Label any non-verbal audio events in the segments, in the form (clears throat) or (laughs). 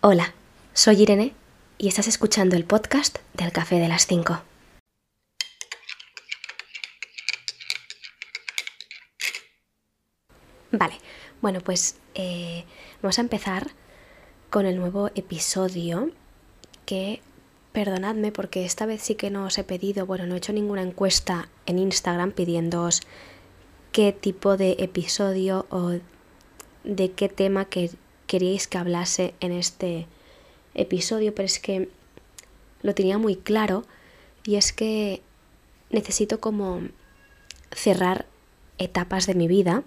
Hola, soy Irene y estás escuchando el podcast del Café de las 5. Vale, bueno pues eh, vamos a empezar con el nuevo episodio que perdonadme porque esta vez sí que no os he pedido, bueno, no he hecho ninguna encuesta en Instagram pidiéndoos qué tipo de episodio o de qué tema que queríais que hablase en este episodio, pero es que lo tenía muy claro y es que necesito como cerrar etapas de mi vida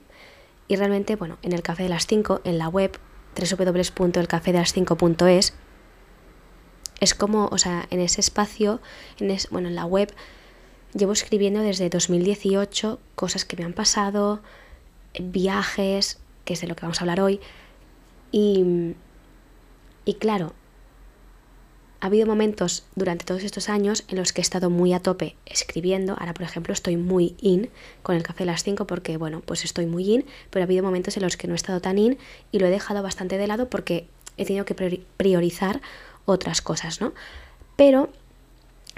y realmente, bueno, en el Café de las 5, en la web www.elcafedelas5.es, es como, o sea, en ese espacio, en bueno, en la web, llevo escribiendo desde 2018 cosas que me han pasado, viajes, que es de lo que vamos a hablar hoy, y, claro, ha habido momentos durante todos estos años en los que he estado muy a tope escribiendo. Ahora, por ejemplo, estoy muy in con el café de las 5 porque, bueno, pues estoy muy in, pero ha habido momentos en los que no he estado tan in y lo he dejado bastante de lado porque he tenido que priorizar otras cosas, ¿no? Pero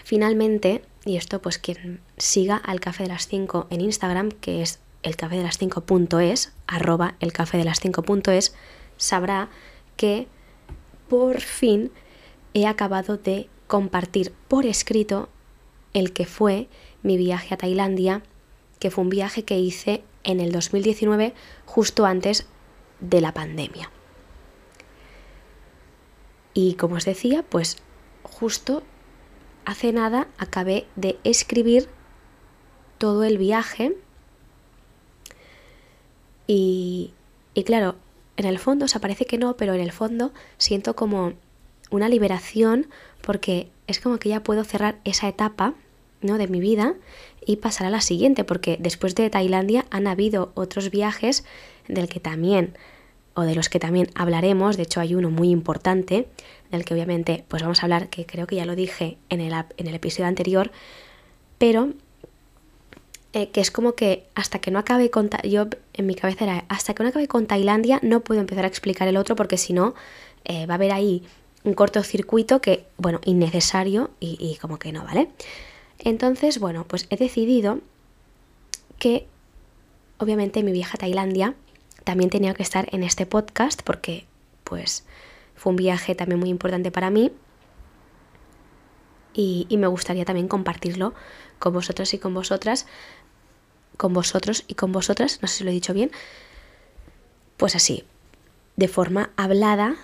finalmente, y esto pues quien siga al café de las 5 en Instagram, que es el café de las 5.es, arroba el café de las 5.es, sabrá que por fin he acabado de compartir por escrito el que fue mi viaje a Tailandia, que fue un viaje que hice en el 2019 justo antes de la pandemia. Y como os decía, pues justo hace nada acabé de escribir todo el viaje y, y claro, en el fondo, o sea, parece que no, pero en el fondo siento como una liberación porque es como que ya puedo cerrar esa etapa ¿no? de mi vida y pasar a la siguiente, porque después de Tailandia han habido otros viajes del que también o de los que también hablaremos, de hecho hay uno muy importante, del que obviamente pues vamos a hablar, que creo que ya lo dije en el, en el episodio anterior, pero eh, que es como que hasta que no acabe con... Yo en mi cabeza era, hasta que no acabe con Tailandia no puedo empezar a explicar el otro porque si no eh, va a haber ahí un cortocircuito que, bueno, innecesario y, como que no, ¿vale? Entonces, bueno, pues he decidido que obviamente mi vieja Tailandia también tenía que estar en este podcast porque pues fue un viaje también muy importante para mí y, y, me gustaría también compartirlo con vosotros y con vosotras con vosotros y con vosotras, no sé si lo he dicho bien, pues así, de forma hablada,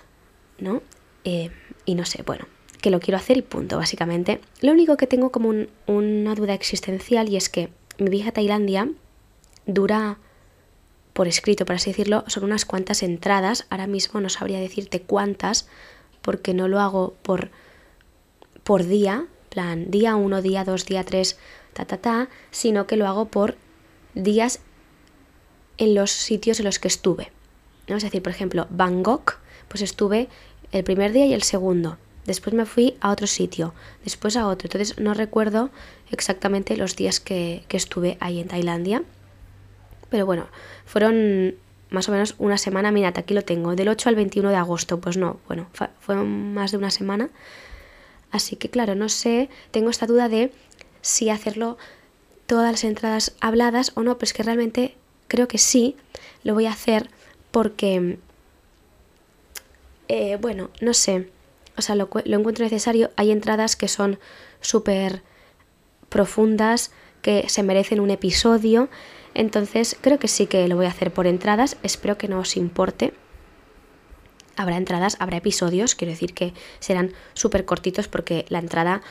¿no? Eh, y no sé, bueno, que lo quiero hacer y punto, básicamente. Lo único que tengo como una duda existencial y es que mi vieja Tailandia dura por escrito, por así decirlo, son unas cuantas entradas. Ahora mismo no sabría decirte cuántas, porque no lo hago por, por día, plan día 1, día 2, día 3, ta, ta, ta, sino que lo hago por días en los sitios en los que estuve. ¿no? Es decir, por ejemplo, Bangkok, pues estuve el primer día y el segundo. Después me fui a otro sitio, después a otro. Entonces no recuerdo exactamente los días que, estuve ahí en Tailandia. Pero bueno, fueron más o menos una semana, mirad, aquí lo tengo, del 8 al 21 de agosto, pues no, bueno, fue más de una semana. Así que claro, no sé, tengo esta duda de si hacerlo todas las entradas habladas o no, pero es que realmente creo que sí, lo voy a hacer porque, eh, bueno, no sé, o sea, lo, lo encuentro necesario. Hay entradas que son súper profundas, que se merecen un episodio, entonces creo que sí que lo voy a hacer por entradas, espero que no os importe. Habrá entradas, habrá episodios, quiero decir que serán súper cortitos porque la entrada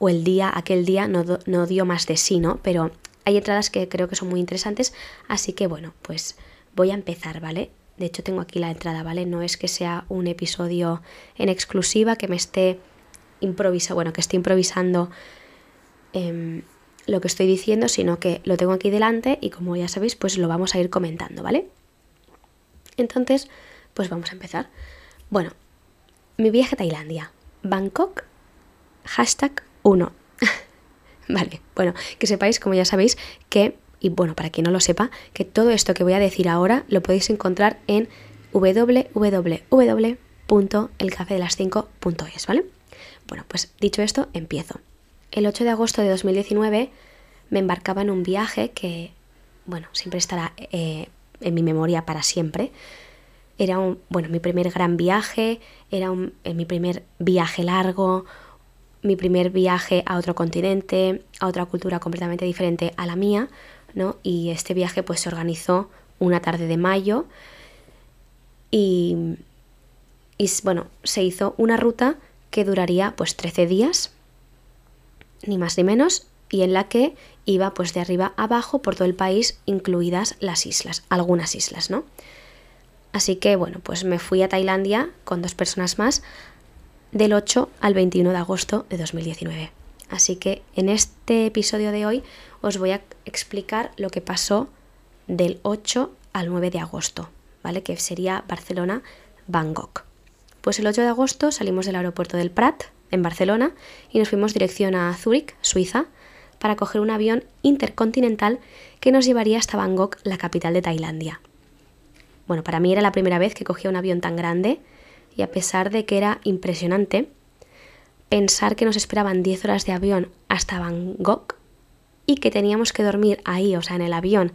o el día, aquel día no, no dio más de sí, ¿no? Pero hay entradas que creo que son muy interesantes, así que bueno, pues voy a empezar, ¿vale? De hecho tengo aquí la entrada, ¿vale? No es que sea un episodio en exclusiva, que me esté improvisando, bueno, que esté improvisando em, lo que estoy diciendo, sino que lo tengo aquí delante y como ya sabéis, pues lo vamos a ir comentando, ¿vale? Entonces, pues vamos a empezar. Bueno, mi viaje a Tailandia. Bangkok, hashtag 1. (laughs) vale, bueno, que sepáis, como ya sabéis, que, y bueno, para quien no lo sepa, que todo esto que voy a decir ahora lo podéis encontrar en www.elcafedelas5.es. www.elcafedelas5.es, ¿vale? Bueno, pues dicho esto, empiezo. El 8 de agosto de 2019 me embarcaba en un viaje que, bueno, siempre estará eh, en mi memoria para siempre. Era un, bueno, mi primer gran viaje, era un, eh, mi primer viaje largo, mi primer viaje a otro continente, a otra cultura completamente diferente a la mía, ¿no? Y este viaje pues se organizó una tarde de mayo y, y bueno, se hizo una ruta que duraría pues 13 días, ni más ni menos, y en la que iba pues de arriba abajo por todo el país, incluidas las islas, algunas islas, ¿no? Así que bueno, pues me fui a Tailandia con dos personas más del 8 al 21 de agosto de 2019. Así que en este episodio de hoy os voy a explicar lo que pasó del 8 al 9 de agosto, ¿vale? Que sería Barcelona-Bangkok. Pues el 8 de agosto salimos del aeropuerto del Prat, en Barcelona, y nos fuimos dirección a Zúrich, Suiza, para coger un avión intercontinental que nos llevaría hasta Bangkok, la capital de Tailandia. Bueno, para mí era la primera vez que cogía un avión tan grande y a pesar de que era impresionante, pensar que nos esperaban 10 horas de avión hasta Bangkok y que teníamos que dormir ahí, o sea, en el avión,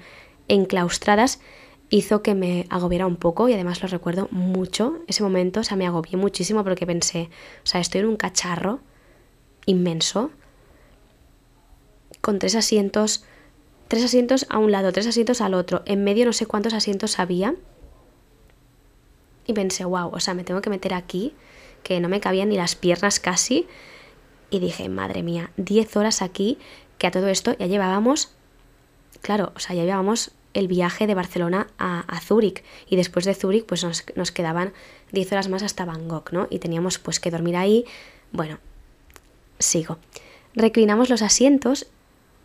enclaustradas, hizo que me agobiera un poco y además lo recuerdo mucho ese momento, o sea, me agobié muchísimo porque pensé, o sea, estoy en un cacharro inmenso con tres asientos, tres asientos a un lado, tres asientos al otro, en medio no sé cuántos asientos había. Y pensé, wow, o sea, me tengo que meter aquí, que no me cabían ni las piernas casi. Y dije, madre mía, 10 horas aquí, que a todo esto ya llevábamos, claro, o sea, ya llevábamos el viaje de Barcelona a, a Zúrich y después de Zúrich pues nos, nos, quedaban 10 horas más hasta Bangkok, ¿no? Y teníamos pues que dormir ahí. Bueno, sigo. Reclinamos los asientos,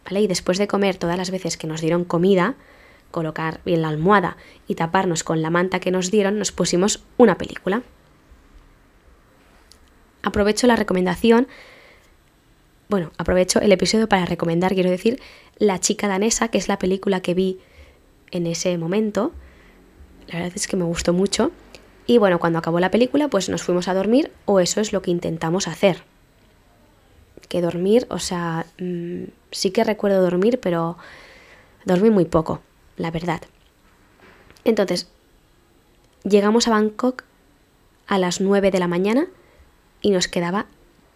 ¿vale? Y después de comer todas las veces que nos dieron comida, colocar bien la almohada y taparnos con la manta que nos dieron, nos pusimos una película. Aprovecho la recomendación bueno, aprovecho el episodio para recomendar, quiero decir, La chica danesa, que es la película que vi en ese momento. La verdad es que me gustó mucho. Y bueno, cuando acabó la película, pues nos fuimos a dormir, o eso es lo que intentamos hacer. Que dormir, o sea, mmm, sí que recuerdo dormir, pero dormí muy poco, la verdad. Entonces, llegamos a Bangkok a las 9 de la mañana y nos quedaba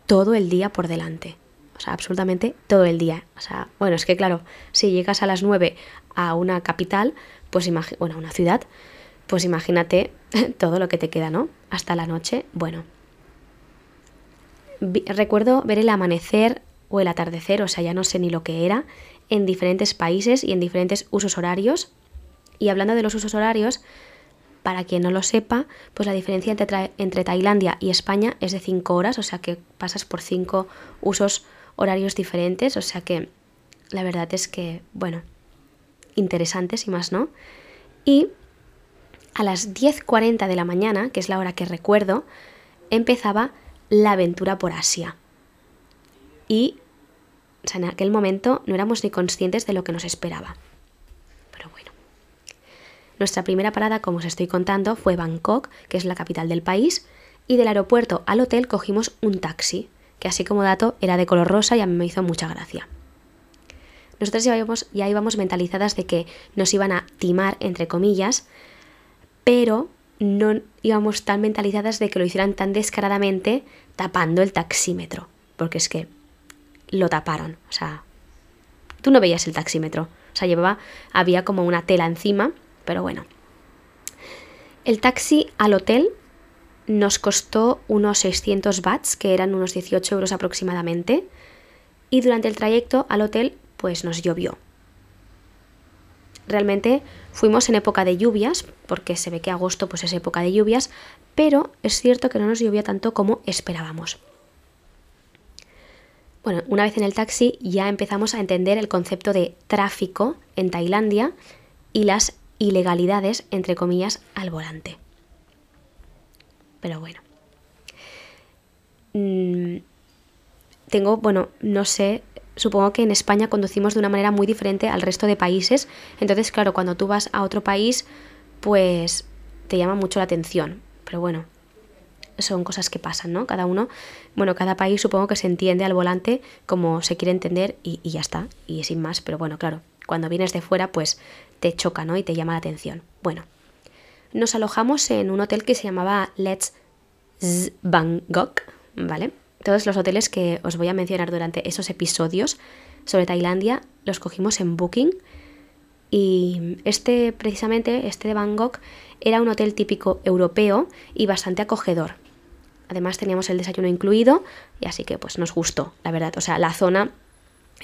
todo el día por delante. O sea, absolutamente todo el día. O sea, bueno, es que claro, si llegas a las 9 a una capital, pues bueno, a una ciudad, pues imagínate (laughs) todo lo que te queda, ¿no? Hasta la noche, bueno. Recuerdo ver el amanecer o el atardecer, o sea, ya no sé ni lo que era, en diferentes países y en diferentes usos horarios. Y hablando de los usos horarios, para quien no lo sepa, pues la diferencia entre, entre Tailandia y España es de 5 horas, o sea que pasas por 5 usos horarios diferentes, o sea que la verdad es que, bueno, interesantes y más, ¿no? Y a las 10.40 de la mañana, que es la hora que recuerdo, empezaba la aventura por Asia. Y en aquel momento no éramos ni conscientes de lo que nos esperaba. Pero bueno. Nuestra primera parada, como os estoy contando, fue Bangkok, que es la capital del país, y del aeropuerto al hotel cogimos un taxi, que así como dato era de color rosa y a mí me hizo mucha gracia. Nosotros ya íbamos, ya íbamos mentalizadas de que nos iban a timar, entre comillas, pero no íbamos tan mentalizadas de que lo hicieran tan descaradamente tapando el taxímetro, porque es que lo taparon, o sea, tú no veías el taxímetro, o sea, llevaba, había como una tela encima, pero bueno. El taxi al hotel nos costó unos 600 bahts, que eran unos 18 euros aproximadamente, y durante el trayecto al hotel pues nos llovió. Realmente fuimos en época de lluvias, porque se ve que agosto pues es época de lluvias, pero es cierto que no nos llovía tanto como esperábamos. Bueno, una vez en el taxi ya empezamos a entender el concepto de tráfico en Tailandia y las ilegalidades, entre comillas, al volante. Pero bueno. Mm, tengo, bueno, no sé, supongo que en España conducimos de una manera muy diferente al resto de países. Entonces, claro, cuando tú vas a otro país, pues te llama mucho la atención. Pero bueno, son cosas que pasan, ¿no? Cada uno, bueno, cada país supongo que se entiende al volante como se quiere entender y, ya está, y sin más, pero bueno, claro, cuando vienes de fuera, pues te choca, ¿no? Y te llama la atención. Bueno, nos alojamos en un hotel que se llamaba Let's Bangkok, ¿vale? Todos los hoteles que os voy a mencionar durante esos episodios sobre Tailandia los cogimos en Booking. Y este, precisamente, este de Bangkok, era un hotel típico europeo y bastante acogedor. Además teníamos el desayuno incluido y así que pues nos gustó, la verdad. O sea, la zona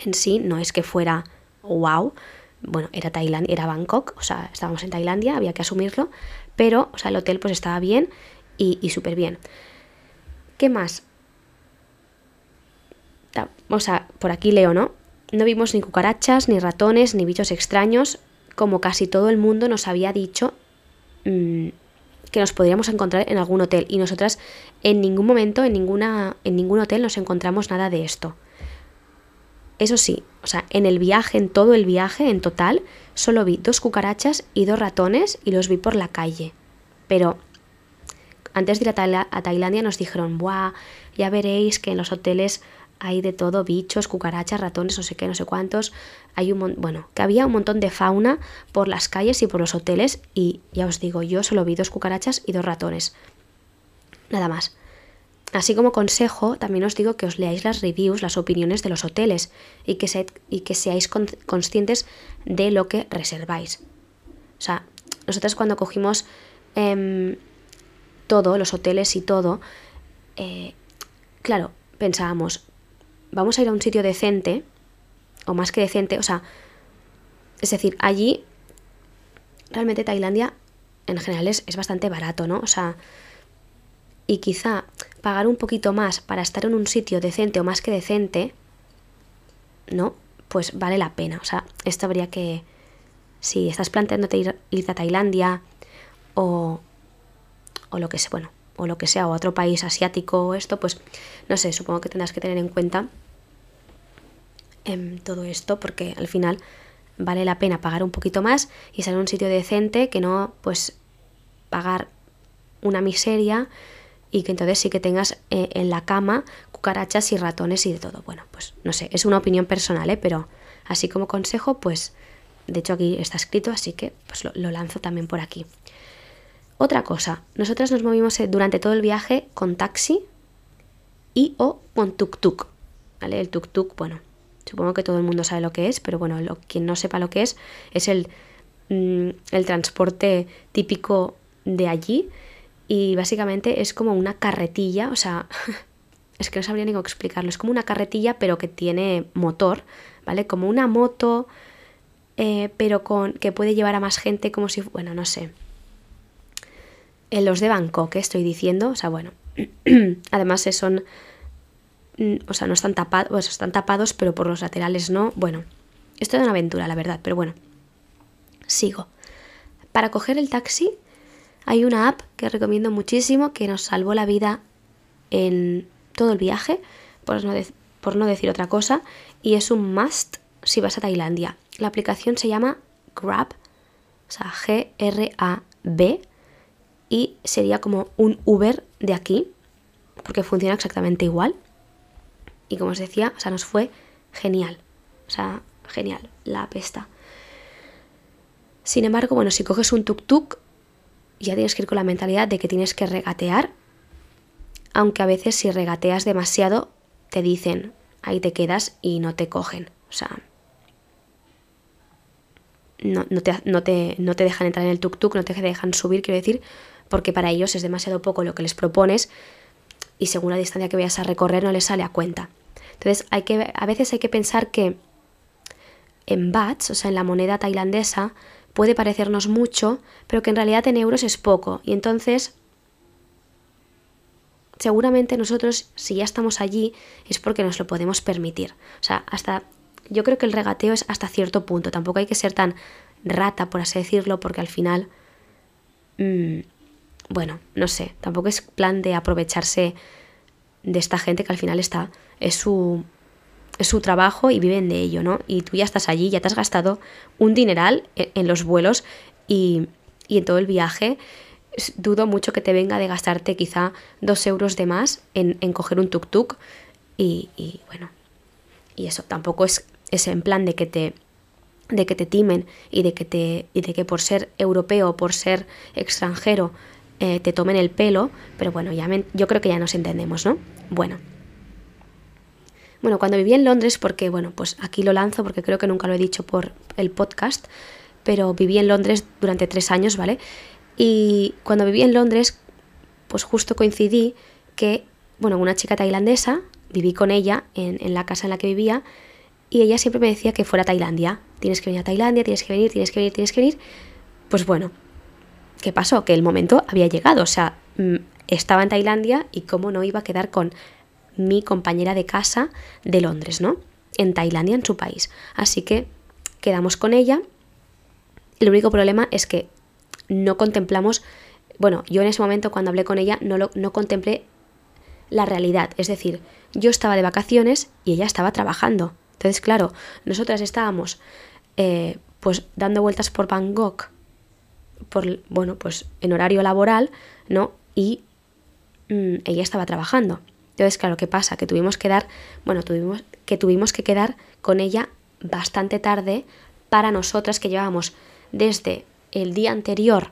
en sí no es que fuera wow. Bueno, era Tailandia, era Bangkok, o sea, estábamos en Tailandia, había que asumirlo, pero, o sea, el hotel pues estaba bien y, súper bien. ¿Qué más? O sea, por aquí leo, ¿no? No vimos ni cucarachas, ni ratones, ni bichos extraños, como casi todo el mundo nos había dicho mmm, que nos podríamos encontrar en algún hotel. Y nosotras en ningún momento, en, ninguna, en ningún hotel nos encontramos nada de esto. Eso sí, o sea, en el viaje, en todo el viaje, en total, solo vi dos cucarachas y dos ratones y los vi por la calle. Pero antes de ir a, a Tailandia nos dijeron, ¡buah! Ya veréis que en los hoteles hay de todo, bichos, cucarachas, ratones, no sé qué, no sé cuántos. Hay un bueno, que había un montón de fauna por las calles y por los hoteles y ya os digo, yo solo vi dos cucarachas y dos ratones. Nada más. Así como consejo, también os digo que os leáis las reviews, las opiniones de los hoteles y que, y que seáis conscientes de lo que reserváis. O sea, nosotros cuando cogimos eh, todo, los hoteles y todo, eh, claro, pensábamos, vamos a ir a un sitio decente, o más que decente, o sea, es decir, allí realmente Tailandia en general es, es bastante barato, ¿no? O sea, y quizá pagar un poquito más para estar en un sitio decente o más que decente, ¿no? Pues vale la pena. O sea, esto habría que, si estás planteándote ir, ir a Tailandia o, o lo que sea, bueno, o lo que sea, o a otro país asiático o esto, pues no sé, supongo que tendrás que tener en cuenta en todo esto porque al final vale la pena pagar un poquito más y estar en un sitio decente que no pues pagar una miseria y que entonces sí que tengas eh, en la cama cucarachas y ratones y de todo. Bueno, pues no sé, es una opinión personal, ¿eh? pero así como consejo, pues de hecho aquí está escrito, así que pues lo lanzo también por aquí. Otra cosa, nosotras nos movimos eh, durante todo el viaje con taxi y o con tuk-tuk. ¿Vale? El tuk-tuk, bueno, supongo que todo el mundo sabe lo que es, pero bueno, lo, quien no sepa lo que es, es el, mm, el transporte típico de allí y básicamente es como una carretilla, o sea, (laughs) es que no sabría ni cómo explicarlo, es como una carretilla pero que tiene motor, ¿vale? Como una moto, eh, pero con que puede llevar a más gente como si, bueno, no sé, en los de Bangkok, estoy diciendo, o sea, bueno, (clears throat) además son, mm, o sea, no están tapados, están tapados, pero por los laterales no. Bueno, esto es una aventura, la verdad, pero bueno, sigo. Para coger el taxi hay una app que recomiendo muchísimo que nos salvó la vida en todo el viaje, por no, por no decir otra cosa, y es un must si vas a Tailandia. La aplicación se llama Grab, o sea, G-R-A-B, y sería como un Uber de aquí, porque funciona exactamente igual. Y como os decía, o sea, nos fue genial. O sea, genial, la apesta. Sin embargo, bueno, si coges un tuk-tuk, ya tienes que ir con la mentalidad de que tienes que regatear, aunque a veces si regateas demasiado, te dicen, ahí te quedas y no te cogen. O sea, no, no, te, no, te, no te dejan entrar en el tuk-tuk, no te dejan subir, quiero decir, porque para ellos es demasiado poco lo que les propones y según la distancia que vayas a recorrer no les sale a cuenta. Entonces hay que, a veces hay que pensar que en bahts, o sea, en la moneda tailandesa, puede parecernos mucho, pero que en realidad en euros es poco. Y entonces, seguramente nosotros, si ya estamos allí, es porque nos lo podemos permitir. O sea, hasta, yo creo que el regateo es hasta cierto punto. Tampoco hay que ser tan rata, por así decirlo, porque al final... Mmm, bueno, no sé, tampoco es plan de aprovecharse de esta gente que al final está, es su, es su trabajo y viven de ello, ¿no? Y tú ya estás allí, ya te has gastado un dineral en, los vuelos y, y en todo el viaje dudo mucho que te venga de gastarte quizá dos euros de más en, coger un tuk-tuk y, y, bueno, y eso tampoco es, es en plan de que te de que te timen y de que te y de que por ser europeo por ser extranjero eh, te tomen el pelo, pero bueno, ya yo creo que ya nos entendemos, ¿no? Bueno. Bueno, cuando viví en Londres, porque bueno, pues aquí lo lanzo porque creo que nunca lo he dicho por el podcast, pero viví en Londres durante tres años, ¿vale? Y cuando viví en Londres, pues justo coincidí que, bueno, una chica tailandesa, viví con ella en, en la casa en la que vivía, y ella siempre me decía que fuera a Tailandia. Tienes que venir a Tailandia, tienes que venir, tienes que venir, tienes que venir. Pues bueno, ¿qué pasó? Que el momento había llegado. O sea, mm, estaba en Tailandia y cómo no iba a quedar con mi compañera de casa de Londres, ¿no? En Tailandia, en su país. Así que quedamos con ella. El único problema es que no contemplamos, bueno, yo en ese momento cuando hablé con ella no, lo, no contemplé la realidad. Es decir, yo estaba de vacaciones y ella estaba trabajando. Entonces, claro, nosotras estábamos eh, pues dando vueltas por Bangkok, por, bueno, pues en horario laboral, ¿no? Y mm, ella estaba trabajando. Entonces, claro, ¿qué pasa? Que tuvimos que dar, bueno, tuvimos que tuvimos que quedar con ella bastante tarde para nosotras que llevábamos desde el día anterior,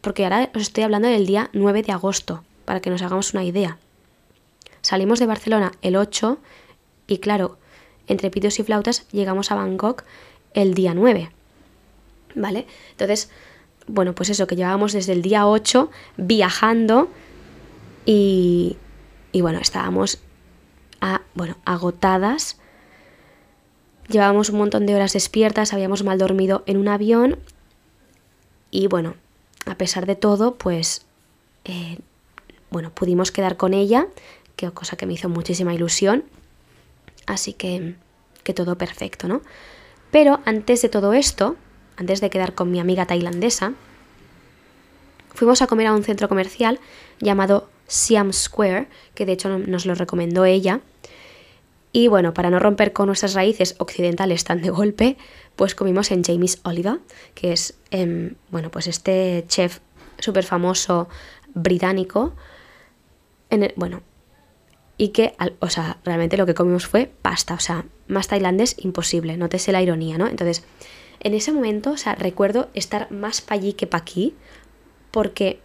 porque ahora os estoy hablando del día 9 de agosto, para que nos hagamos una idea. Salimos de Barcelona el 8 y claro, entre pitos y flautas llegamos a Bangkok el día 9. ¿Vale? Entonces, bueno, pues eso, que llevábamos desde el día 8 viajando y, y bueno, estábamos bueno, agotadas. Llevábamos un montón de horas despiertas, habíamos mal dormido en un avión y bueno, a pesar de todo, pues eh, bueno, pudimos quedar con ella, que cosa que me hizo muchísima ilusión. Así que, que todo perfecto, ¿no? Pero antes de todo esto, antes de quedar con mi amiga tailandesa, fuimos a comer a un centro comercial llamado Siam Square, que de hecho nos lo recomendó ella. Y bueno, para no romper con nuestras raíces occidentales tan de golpe, pues comimos en Jamie's Oliver, que es, em, bueno, pues este chef súper famoso británico. En bueno, y que, o sea, realmente lo que comimos fue pasta, o sea, más tailandés imposible, no la ironía, ¿no? Entonces, en ese momento, o sea, recuerdo estar más pa' allí que pa' aquí, porque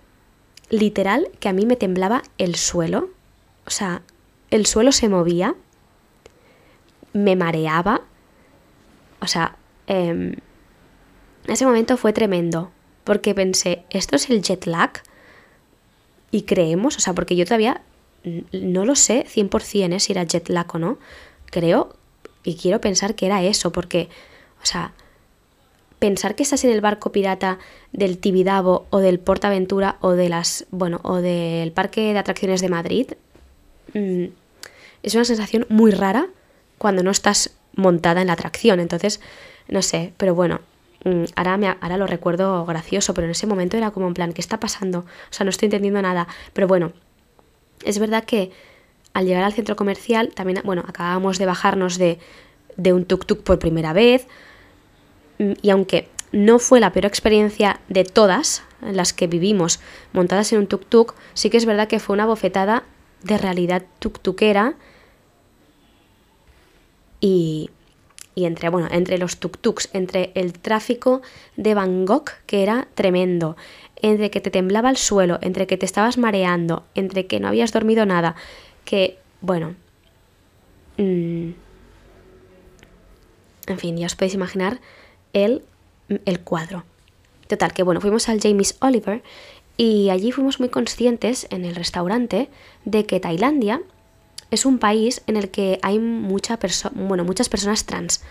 literal que a mí me temblaba el suelo, o sea, el suelo se movía, me mareaba, o sea, eh, ese momento fue tremendo, porque pensé, ¿esto es el jet lag? Y creemos, o sea, porque yo todavía no lo sé 100% ¿eh? si era jet lag o no. Creo y quiero pensar que era eso, porque, o sea, pensar que estás en el barco pirata del Tibidabo o del Portaventura o de las, bueno, o del Parque de Atracciones de Madrid, mm, es una sensación muy rara cuando no estás montada en la atracción. Entonces, no sé, pero bueno, mm, ahora, me, ahora lo recuerdo gracioso, pero en ese momento era como en plan, ¿qué está pasando? O sea, no estoy entendiendo nada. Pero bueno, es verdad que al llegar al centro comercial, también, bueno, acabábamos de bajarnos de, de un tuk-tuk por primera vez, y aunque no fue la peor experiencia de todas las que vivimos montadas en un tuk-tuk, sí que es verdad que fue una bofetada de realidad tuk-tukera y, y entre, bueno, entre los tuk-tuks, entre el tráfico de Bangkok, que era tremendo, entre que te temblaba el suelo, entre que te estabas mareando, entre que no habías dormido nada, que, bueno, mm, en fin, ya os podéis imaginar el, el cuadro. Total, que bueno, fuimos al Jamie's Oliver y allí fuimos muy conscientes en el restaurante de que Tailandia es un país en el que hay mucha bueno, muchas personas trans.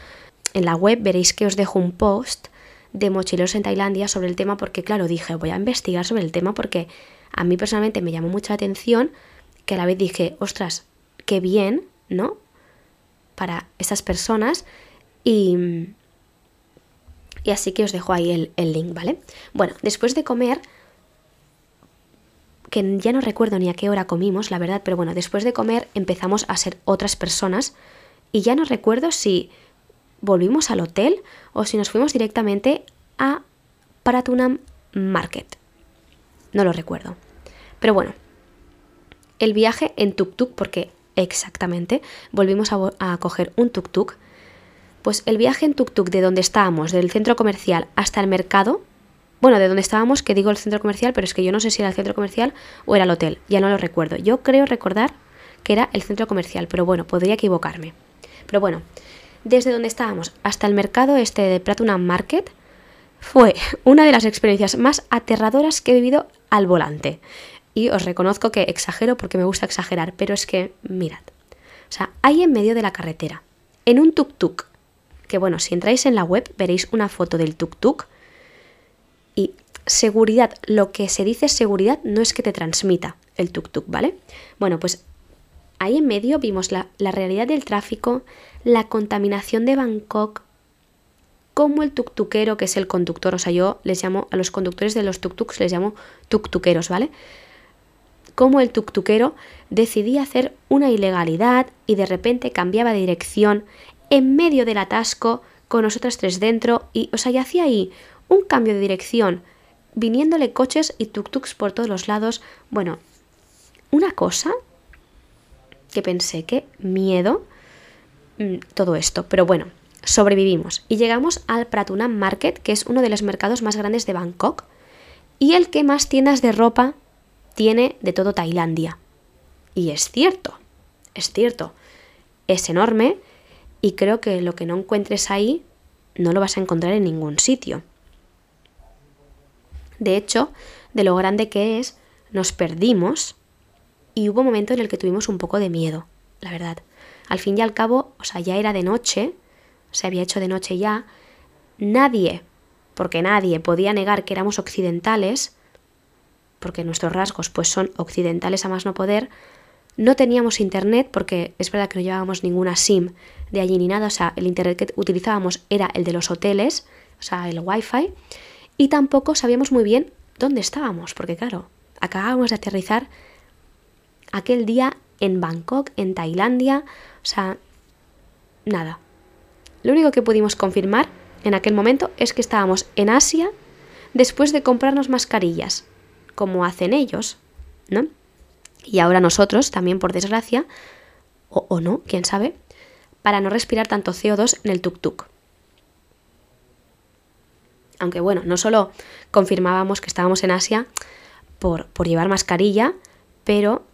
En la web veréis que os dejo un post de mochileros en Tailandia sobre el tema porque, claro, dije, voy a investigar sobre el tema porque a mí personalmente me llamó mucha atención que a la vez dije, ostras, qué bien, ¿no? Para esas personas y, y así que os dejo ahí el, el link, ¿vale? Bueno, después de comer, que ya no recuerdo ni a qué hora comimos, la verdad, pero bueno, después de comer empezamos a ser otras personas y ya no recuerdo si volvimos al hotel o si nos fuimos directamente a Paratunam Market. no lo recuerdo. Pero bueno, el viaje en tuk-tuk, porque exactamente volvimos a, a coger un tuk-tuk, pues el viaje en tuk-tuk de donde estábamos, del centro comercial hasta el mercado, bueno, de donde estábamos, que digo el centro comercial, pero es que yo no sé si era el centro comercial o era el hotel, ya no lo recuerdo. Yo creo recordar que era el centro comercial, pero bueno, podría equivocarme. Pero bueno, desde donde estábamos hasta el mercado este de Pratunam Market fue (laughs) una de las experiencias más aterradoras que he vivido al volante. Y os reconozco que exagero porque me gusta exagerar, pero es que, mirad, o sea, hay en medio de la carretera, en un tuk-tuk, que bueno, si entráis en la web veréis una foto del tuk-tuk, y seguridad, lo que se dice seguridad no es que te transmita el tuk-tuk, ¿vale? Bueno, pues ahí en medio vimos la, la realidad del tráfico, la contaminación de Bangkok, como el tuktuquero, que es el conductor, o sea, yo les llamo a los conductores de los tuktuks, les llamo tuktuqueros, ¿vale? Como el tuktuquero decidía hacer una ilegalidad y de repente cambiaba de dirección en medio del atasco con nosotras tres dentro y, o sea, y hacía ahí un cambio de dirección, viniéndole coches y tuk-tuks por todos los lados. Bueno, una cosa que pensé que miedo mm, todo esto, pero bueno, sobrevivimos y llegamos al Pratunam Market, que es uno de los mercados más grandes de Bangkok y el que más tiendas de ropa tiene de todo Tailandia. Y es cierto, es cierto, es enorme y creo que lo que no encuentres ahí no lo vas a encontrar en ningún sitio. De hecho, de lo grande que es, nos perdimos y hubo un momento en el que tuvimos un poco de miedo, la verdad. Al fin y al cabo, o sea, ya era de noche, se había hecho de noche ya, nadie, porque nadie podía negar que éramos occidentales, porque nuestros rasgos pues son occidentales a más no poder, no teníamos internet porque es verdad que no llevábamos ninguna SIM de allí ni nada, o sea, el internet que utilizábamos era el de los hoteles, o sea, el wifi, y tampoco sabíamos muy bien dónde estábamos, porque claro, acabábamos de aterrizar aquel día en Bangkok, en Tailandia, o sea, nada. Lo único que pudimos confirmar en aquel momento es que estábamos en Asia después de comprarnos mascarillas, como hacen ellos, ¿no? Y ahora nosotros, también por desgracia, o, o no, quién sabe, para no respirar tanto CO2 en el tuk-tuk. Aunque bueno, no solo confirmábamos que estábamos en Asia por, por llevar mascarilla, pero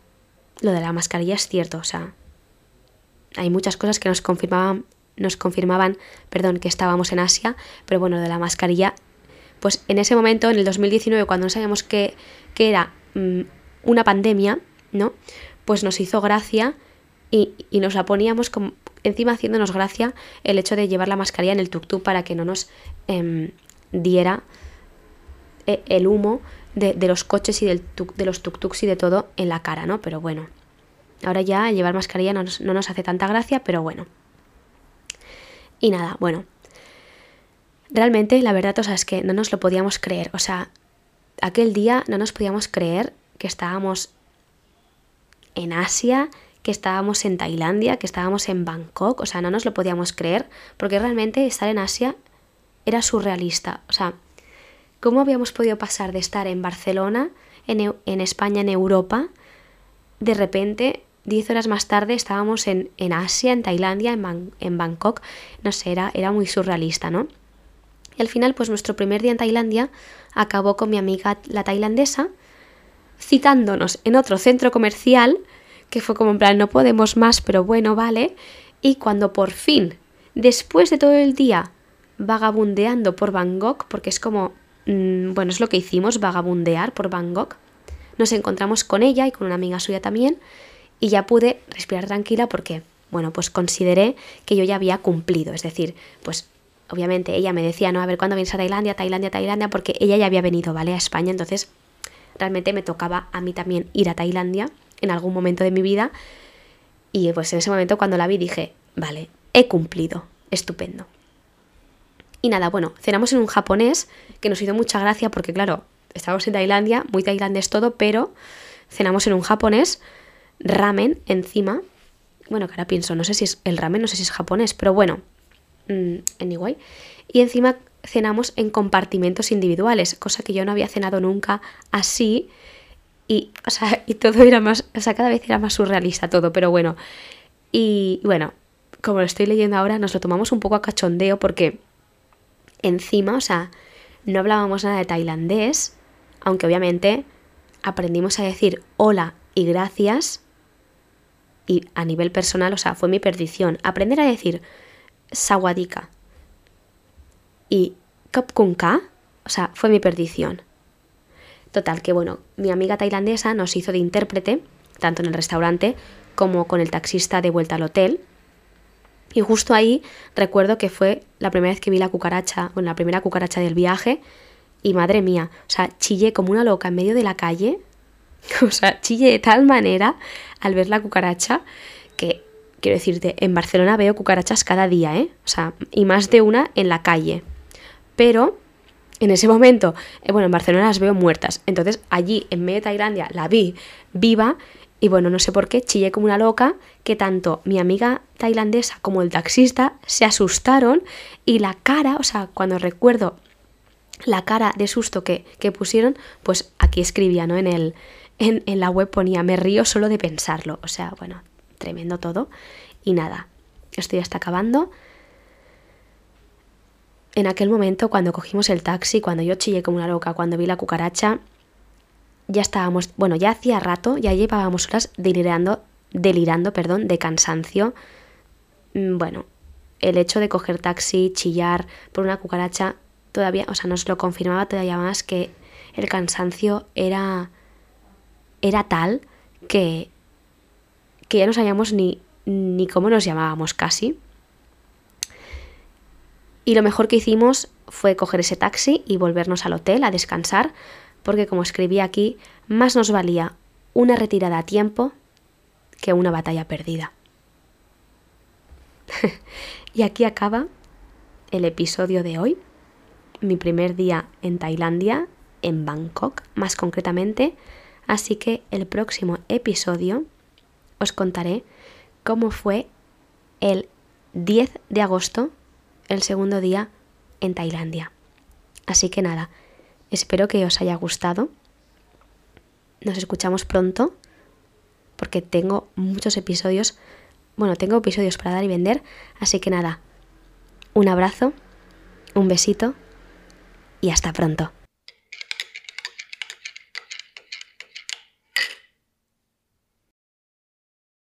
lo de la mascarilla es cierto, o sea, hay muchas cosas que nos confirmaban, nos confirmaban, perdón, que estábamos en Asia, pero bueno, de la mascarilla, pues en ese momento, en el 2019, cuando no sabíamos que, que era mm, una pandemia, ¿no? Pues nos hizo gracia y, y, nos la poníamos como encima haciéndonos gracia el hecho de llevar la mascarilla en el tuk-tuk para que no nos eh, diera eh, el humo de, los coches y del de los tuk-tuks y de todo en la cara, ¿no? Pero bueno, ahora ya llevar mascarilla no nos, no nos hace tanta gracia, pero bueno. Y nada, bueno. Realmente, la verdad, o sea, es que no nos lo podíamos creer. O sea, aquel día no nos podíamos creer que estábamos en Asia, que estábamos en Tailandia, que estábamos en Bangkok. O sea, no nos lo podíamos creer, porque realmente estar en Asia era surrealista. O sea, ¿cómo habíamos podido pasar de estar en Barcelona, en, en España, en Europa, de repente, diez horas más tarde, estábamos en, en Asia, en Tailandia, en, en, Bangkok? No sé, era, era muy surrealista, ¿no? Y al final, pues nuestro primer día en Tailandia acabó con mi amiga la tailandesa citándonos en otro centro comercial, que fue como en plan, no podemos más, pero bueno, vale. Y cuando por fin, después de todo el día vagabundeando por Bangkok, porque es como, mmm, bueno, es lo que hicimos, vagabundear por Bangkok. Nos encontramos con ella y con una amiga suya también y ya pude respirar tranquila porque, bueno, pues consideré que yo ya había cumplido, es decir, pues obviamente ella me decía, no, a ver, ¿cuándo vienes a Tailandia, Tailandia, Tailandia? Porque ella ya había venido, ¿vale? A España, entonces realmente me tocaba a mí también ir a Tailandia en algún momento de mi vida y pues en ese momento cuando la vi dije, vale, he cumplido, estupendo. Y nada, bueno, cenamos en un japonés que nos hizo mucha gracia porque, claro, estábamos en Tailandia, muy tailandés todo, pero cenamos en un japonés, ramen encima. Bueno, que ahora pienso, no sé si es el ramen, no sé si es japonés, pero bueno, mmm, anyway. Y encima cenamos en compartimentos individuales, cosa que yo no había cenado nunca así. Y, o sea, (laughs) y todo era más, o sea, cada vez era más surrealista todo, pero bueno. Y bueno, como lo estoy leyendo ahora, nos lo tomamos un poco a cachondeo porque encima, o sea, no hablábamos nada de tailandés, aunque obviamente aprendimos a decir hola y gracias. Y a nivel personal, o sea, fue mi perdición. Aprender a decir sawadika y kapkunka, o sea, fue mi perdición. Total, que bueno, mi amiga tailandesa nos hizo de intérprete, tanto en el restaurante como con el taxista de vuelta al hotel. Y justo ahí recuerdo que fue la primera vez que vi la cucaracha, bueno, la primera cucaracha del viaje. Y madre mía, o sea, chillé como una loca en medio de la calle. (laughs) O sea, chillé de tal manera al ver la cucaracha que, quiero decirte, en Barcelona veo cucarachas cada día, ¿eh? O sea, y más de una en la calle. Pero en ese momento, eh, bueno, en Barcelona las veo muertas. Entonces allí, en medio de Tailandia, la vi viva y bueno, no sé por qué, chillé como una loca, que tanto mi amiga tailandesa como el taxista se asustaron y la cara, o sea, cuando recuerdo la cara de susto que, pusieron, pues aquí escribía, ¿no? En, el, en, en la web ponía, me río solo de pensarlo. O sea, bueno, tremendo todo. Y nada, esto ya está acabando. En aquel momento, cuando cogimos el taxi, cuando yo chillé como una loca, cuando vi la cucaracha, ya estábamos, bueno, ya hacía rato, ya llevábamos horas delirando, delirando, perdón, de cansancio. Mm, bueno, el hecho de coger taxi, chillar por una cucaracha, todavía, o sea, nos lo confirmaba todavía más que el cansancio era, era tal que, que ya no sabíamos ni, ni cómo nos llamábamos casi. Y lo mejor que hicimos fue coger ese taxi y volvernos al hotel a descansar, porque como escribí aquí, más nos valía una retirada a tiempo que una batalla perdida. (laughs) y aquí acaba el episodio de hoy, mi primer día en Tailandia, en Bangkok más concretamente, así que el próximo episodio os contaré cómo fue el 10 de agosto, el segundo día en Tailandia. Así que nada, Espero que os haya gustado. Nos escuchamos pronto porque tengo muchos episodios. Bueno, tengo episodios para dar y vender. Así que nada, un abrazo, un besito y hasta pronto.